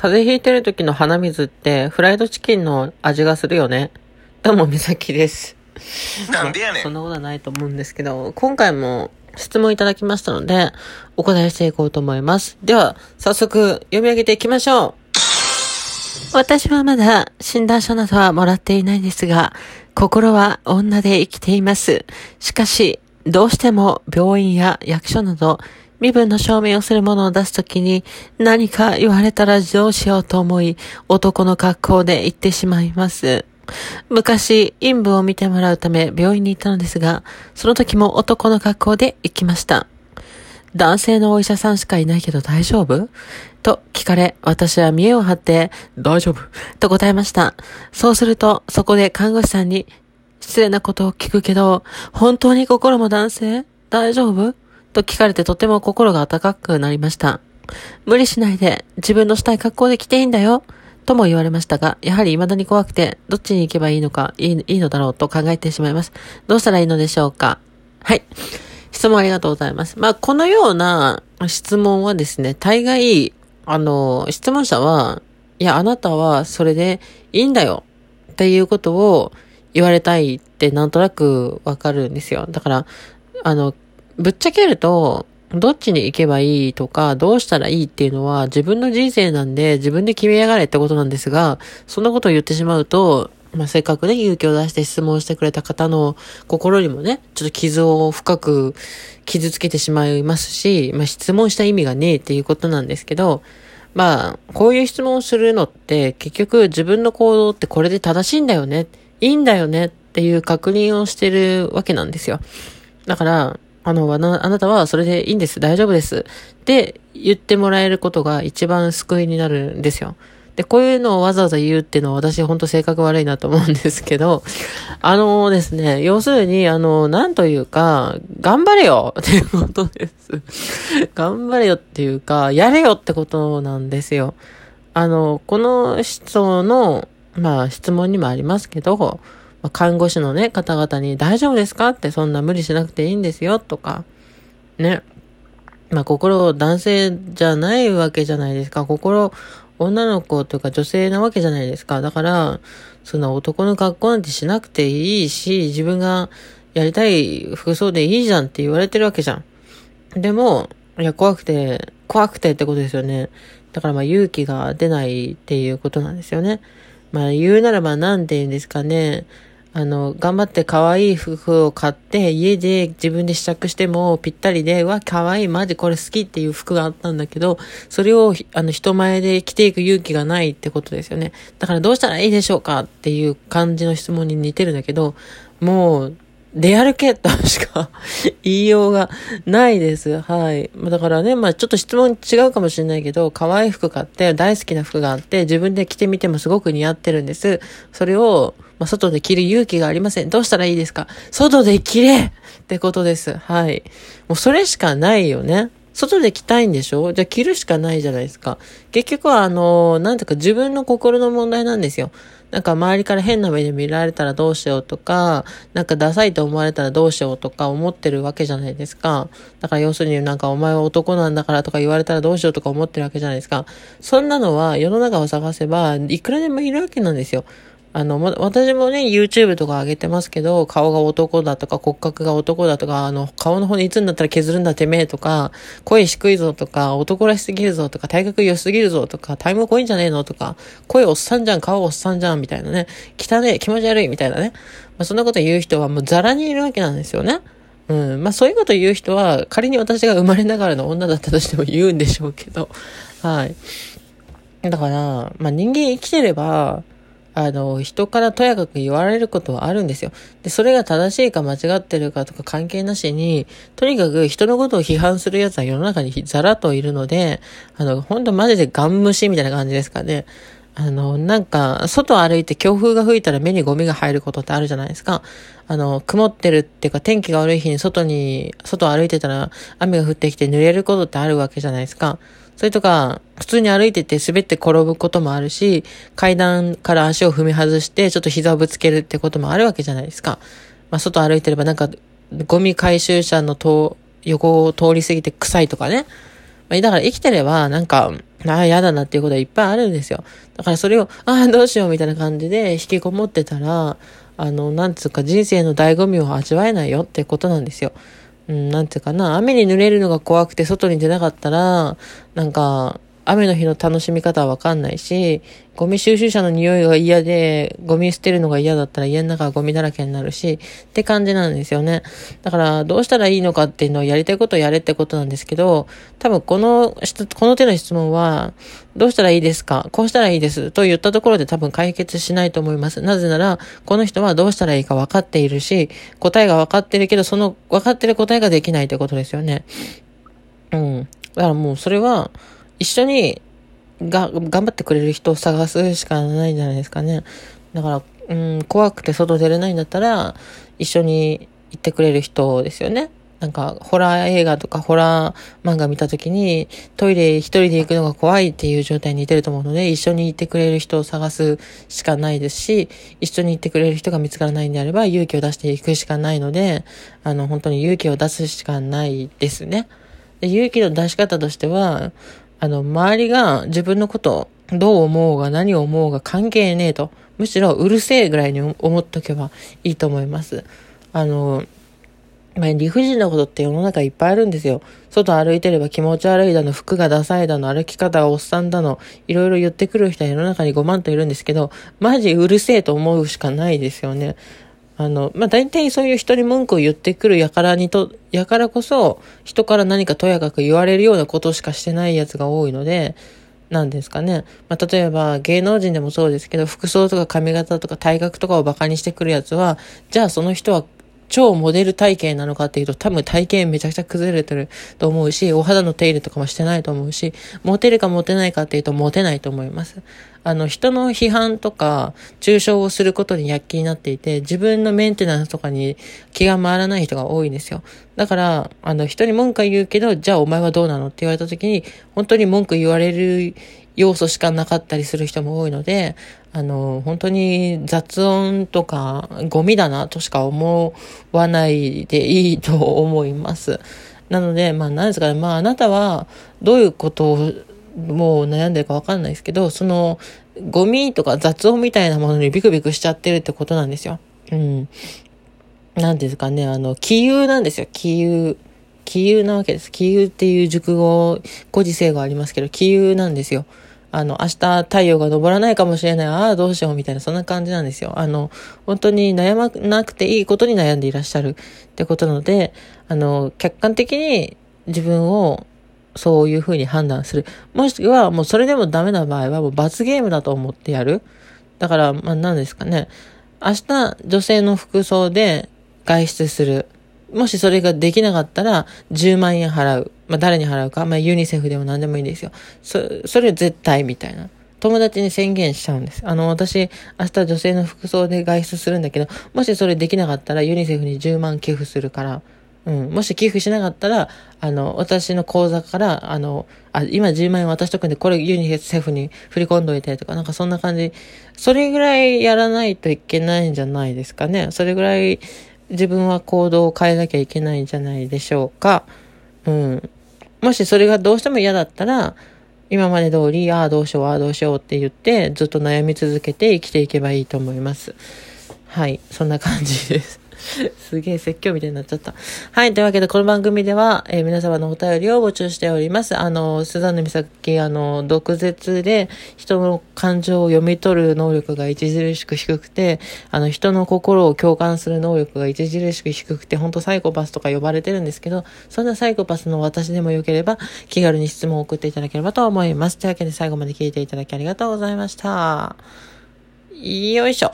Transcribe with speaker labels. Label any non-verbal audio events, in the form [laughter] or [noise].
Speaker 1: 風邪ひいてる時の鼻水ってフライドチキンの味がするよね。どうも、みさきです。
Speaker 2: なんでやねん
Speaker 1: そんなことはないと思うんですけど、今回も質問いただきましたので、お答えしていこうと思います。では、早速読み上げていきましょう。私はまだ診断書などはもらっていないんですが、心は女で生きています。しかし、どうしても病院や役所など、身分の証明をするものを出すときに何か言われたらどうしようと思い、男の格好で行ってしまいます。昔、陰部を見てもらうため病院に行ったのですが、その時も男の格好で行きました。男性のお医者さんしかいないけど大丈夫？と聞かれ、私は見栄を張って、大丈夫？と答えました。そうすると、そこで看護師さんに、失礼なことを聞くけど、本当に心も男性？大丈夫？と聞かれてとても心が温かくなりました。無理しないで、自分のしたい格好で来ていいんだよ。とも言われましたが、やはり未だに怖くて、どっちに行けばいいのか、いいいいのだろうと考えてしまいます。どうしたらいいのでしょうかはい。質問ありがとうございます。まあ、このような質問はですね、大概、あの、質問者は、いや、あなたはそれでいいんだよっていうことを言われたいってなんとなくわかるんですよ。だから、あの、ぶっちゃけると、どっちに行けばいいとか、どうしたらいいっていうのは自分の人生なんで自分で決めやがれってことなんですが、そんなことを言ってしまうと、まあ、せっかくね、勇気を出して質問してくれた方の心にもね、ちょっと傷を深く傷つけてしまいますし、まあ、質問した意味がねえっていうことなんですけど、まあ、こういう質問をするのって、結局自分の行動ってこれで正しいんだよね、いいんだよねっていう確認をしてるわけなんですよ。だから、あの、あなたはそれでいいんです、大丈夫ですって言ってもらえることが一番救いになるんですよ。で、こういうのをわざわざ言うっていうのは私本当性格悪いなと思うんですけど、[laughs] あのですね、要するに、あの、なんというか、頑張れよ [laughs] っていうことです。頑張れよっていうか、やれよってことなんですよ。あの、この人の、まあ、質問にもありますけど、まあ看護師のね、方々に大丈夫ですか？ってそんな無理しなくていいんですよとか、ね。まあ、心、男性じゃないわけじゃないですか。心、女の子というか女性なわけじゃないですか。だから、そんな男の格好なんてしなくていいし、自分がやりたい服装でいいじゃんって言われてるわけじゃん。でも、いや、怖くて、怖くてってことですよね。だからまあ勇気が出ないっていうことなんですよね。まあ言うならばなんて言うんですかね。あの、頑張って可愛い服を買って、家で自分で試着してもぴったりで、わ、可愛い、マジこれ好きっていう服があったんだけど、それを、あの、人前で着ていく勇気がないってことですよね。だからどうしたらいいでしょうかっていう感じの質問に似てるんだけど、もう、出歩けとしか [laughs] 言いようがないです。はい。だからね、まあちょっと質問違うかもしれないけど、可愛い服買って、大好きな服があって、自分で着てみてもすごく似合ってるんです。それを、まあ外で着る勇気がありません。どうしたらいいですか？外で着れってことです。はい。もうそれしかないよね。外で着たいんでしょ？じゃあ着るしかないじゃないですか。結局はあの、なんていうか自分の心の問題なんですよ。なんか周りから変な目で見られたらどうしようとか、なんかダサいと思われたらどうしようとか思ってるわけじゃないですか。だから要するになんかお前は男なんだからとか言われたらどうしようとか思ってるわけじゃないですか。そんなのは世の中を探せばいくらでもいるわけなんですよ。あの、ま、私もね、YouTube とか上げてますけど、顔が男だとか骨格が男だとか、あの、顔の骨いつになったら削るんだてめえとか、声低いぞとか、男らしすぎるぞとか、体格良すぎるぞとか、タイム濃いんじゃねえのとか、声おっさんじゃん、顔おっさんじゃん、みたいなね。汚ねえ、気持ち悪い、みたいなね。まあ、そんなこと言う人はもうザラにいるわけなんですよね。うん。まあ、そういうこと言う人は、仮に私が生まれながらの女だったとしても言うんでしょうけど。はい。だから、まあ、人間生きてれば、あの、人からとやかく言われることはあるんですよ。で、それが正しいか間違ってるかとか関係なしに、とにかく人のことを批判する奴は世の中にザラといるので、あの、ほんとマジでガン虫みたいな感じですかね。あの、なんか、外歩いて強風が吹いたら目にゴミが入ることってあるじゃないですか。あの、曇ってるっていうか天気が悪い日に外に、外歩いてたら雨が降ってきて濡れることってあるわけじゃないですか。それとか、普通に歩いてて滑って転ぶこともあるし、階段から足を踏み外して、ちょっと膝をぶつけるってこともあるわけじゃないですか。まあ、外歩いてればなんか、ゴミ回収車のと横を通り過ぎて臭いとかね。まあ、だから生きてれば、なんか、ああ、嫌だなっていうことはいっぱいあるんですよ。だからそれを、ああ、どうしようみたいな感じで引きこもってたら、あの、なんつうか人生の醍醐味を味わえないよってことなんですよ。うん、なんていうかな、雨に濡れるのが怖くて外に出なかったら、なんか、雨の日の楽しみ方はわかんないし、ゴミ収集車の匂いが嫌で、ゴミ捨てるのが嫌だったら家の中がゴミだらけになるし、って感じなんですよね。だから、どうしたらいいのかっていうのをやりたいことをやれってことなんですけど、多分この、この手の質問は、どうしたらいいですか？こうしたらいいですと言ったところで多分解決しないと思います。なぜなら、この人はどうしたらいいか分かっているし、答えが分かってるけど、その分かってる答えができないってことですよね。うん。だからもうそれは、一緒にが、頑張ってくれる人を探すしかないんじゃないですかね。だから、うん、怖くて外出れないんだったら、一緒に行ってくれる人ですよね。なんか、ホラー映画とかホラー漫画見た時に、トイレ一人で行くのが怖いっていう状態に似てると思うので、一緒に行ってくれる人を探すしかないですし、一緒に行ってくれる人が見つからないんであれば、勇気を出していくしかないので、あの、本当に勇気を出すしかないですね。で勇気の出し方としては、あの、周りが自分のことをどう思うが何を思うが関係ねえと。むしろうるせえぐらいに思っとけばいいと思います。あの、まあ、理不尽なことって世の中いっぱいあるんですよ。外歩いてれば気持ち悪いだの、服がダサいだの、歩き方がおっさんだの、いろいろ言ってくる人は世の中に5万といるんですけど、マジうるせえと思うしかないですよね。あの、まあ、大体そういう人に文句を言ってくる輩にと、やからこそ、人から何かとやかく言われるようなことしかしてないやつが多いので、なんですかね。まあ、例えば芸能人でもそうですけど、服装とか髪型とか体格とかを馬鹿にしてくるやつは、じゃあその人は超モデル体型なのかっていうと多分体型めちゃくちゃ崩れてると思うし、お肌の手入れとかもしてないと思うし、モテるかモテないかっていうとモテないと思います。あの、人の批判とか、抽象をすることに躍起になっていて、自分のメンテナンスとかに気が回らない人が多いんですよ。だから、あの、人に文句言うけど、じゃあお前はどうなのって言われた時に、本当に文句言われる要素しかなかったりする人も多いので、あの、本当に雑音とかゴミだなとしか思わないでいいと思います。なので、まあ何ですかね、まああなたはどういうことをもう悩んでるかわかんないですけど、そのゴミとか雑音みたいなものにビクビクしちゃってるってことなんですよ。うん。なんですかね、あの、気憂なんですよ、気憂。気憂なわけです。気憂っていう熟語、語時世がありますけど、気憂なんですよ。あの、明日太陽が昇らないかもしれない。ああ、どうしようみたいな、そんな感じなんですよ。あの、本当に悩まなくていいことに悩んでいらっしゃるってことなので、あの、客観的に自分をそういうふうに判断する。もしくは、もうそれでもダメな場合は、もう罰ゲームだと思ってやる。だから、まあ何ですかね。明日、女性の服装で外出する。もしそれができなかったら、10万円払う。まあ、誰に払うか。まあ、ユニセフでも何でもいいですよ。そ、それ絶対みたいな。友達に宣言しちゃうんです。あの、私、明日女性の服装で外出するんだけど、もしそれできなかったら、ユニセフに10万寄付するから、うん、もし寄付しなかったら、あの、私の口座から、あの、あ、今10万円渡しとくんで、これユニセフに振り込んどいてとか、なんかそんな感じ。それぐらいやらないといけないんじゃないですかね。それぐらい自分は行動を変えなきゃいけないんじゃないでしょうか。うん。もしそれがどうしても嫌だったら、今まで通り、ああどうしよう、ああどうしようって言って、ずっと悩み続けて生きていけばいいと思います。はい、そんな感じです。[laughs] すげえ説教みたいになっちゃった。はい。というわけで、この番組では、えー、皆様のお便りを募集しております。あの、スザンヌ美咲、あの、毒舌で人の感情を読み取る能力が著しく低くて、あの、人の心を共感する能力が著しく低くて、本当サイコパスとか呼ばれてるんですけど、そんなサイコパスの私でもよければ、気軽に質問を送っていただければと思います。というわけで、最後まで聞いていただきありがとうございました。よいしょ。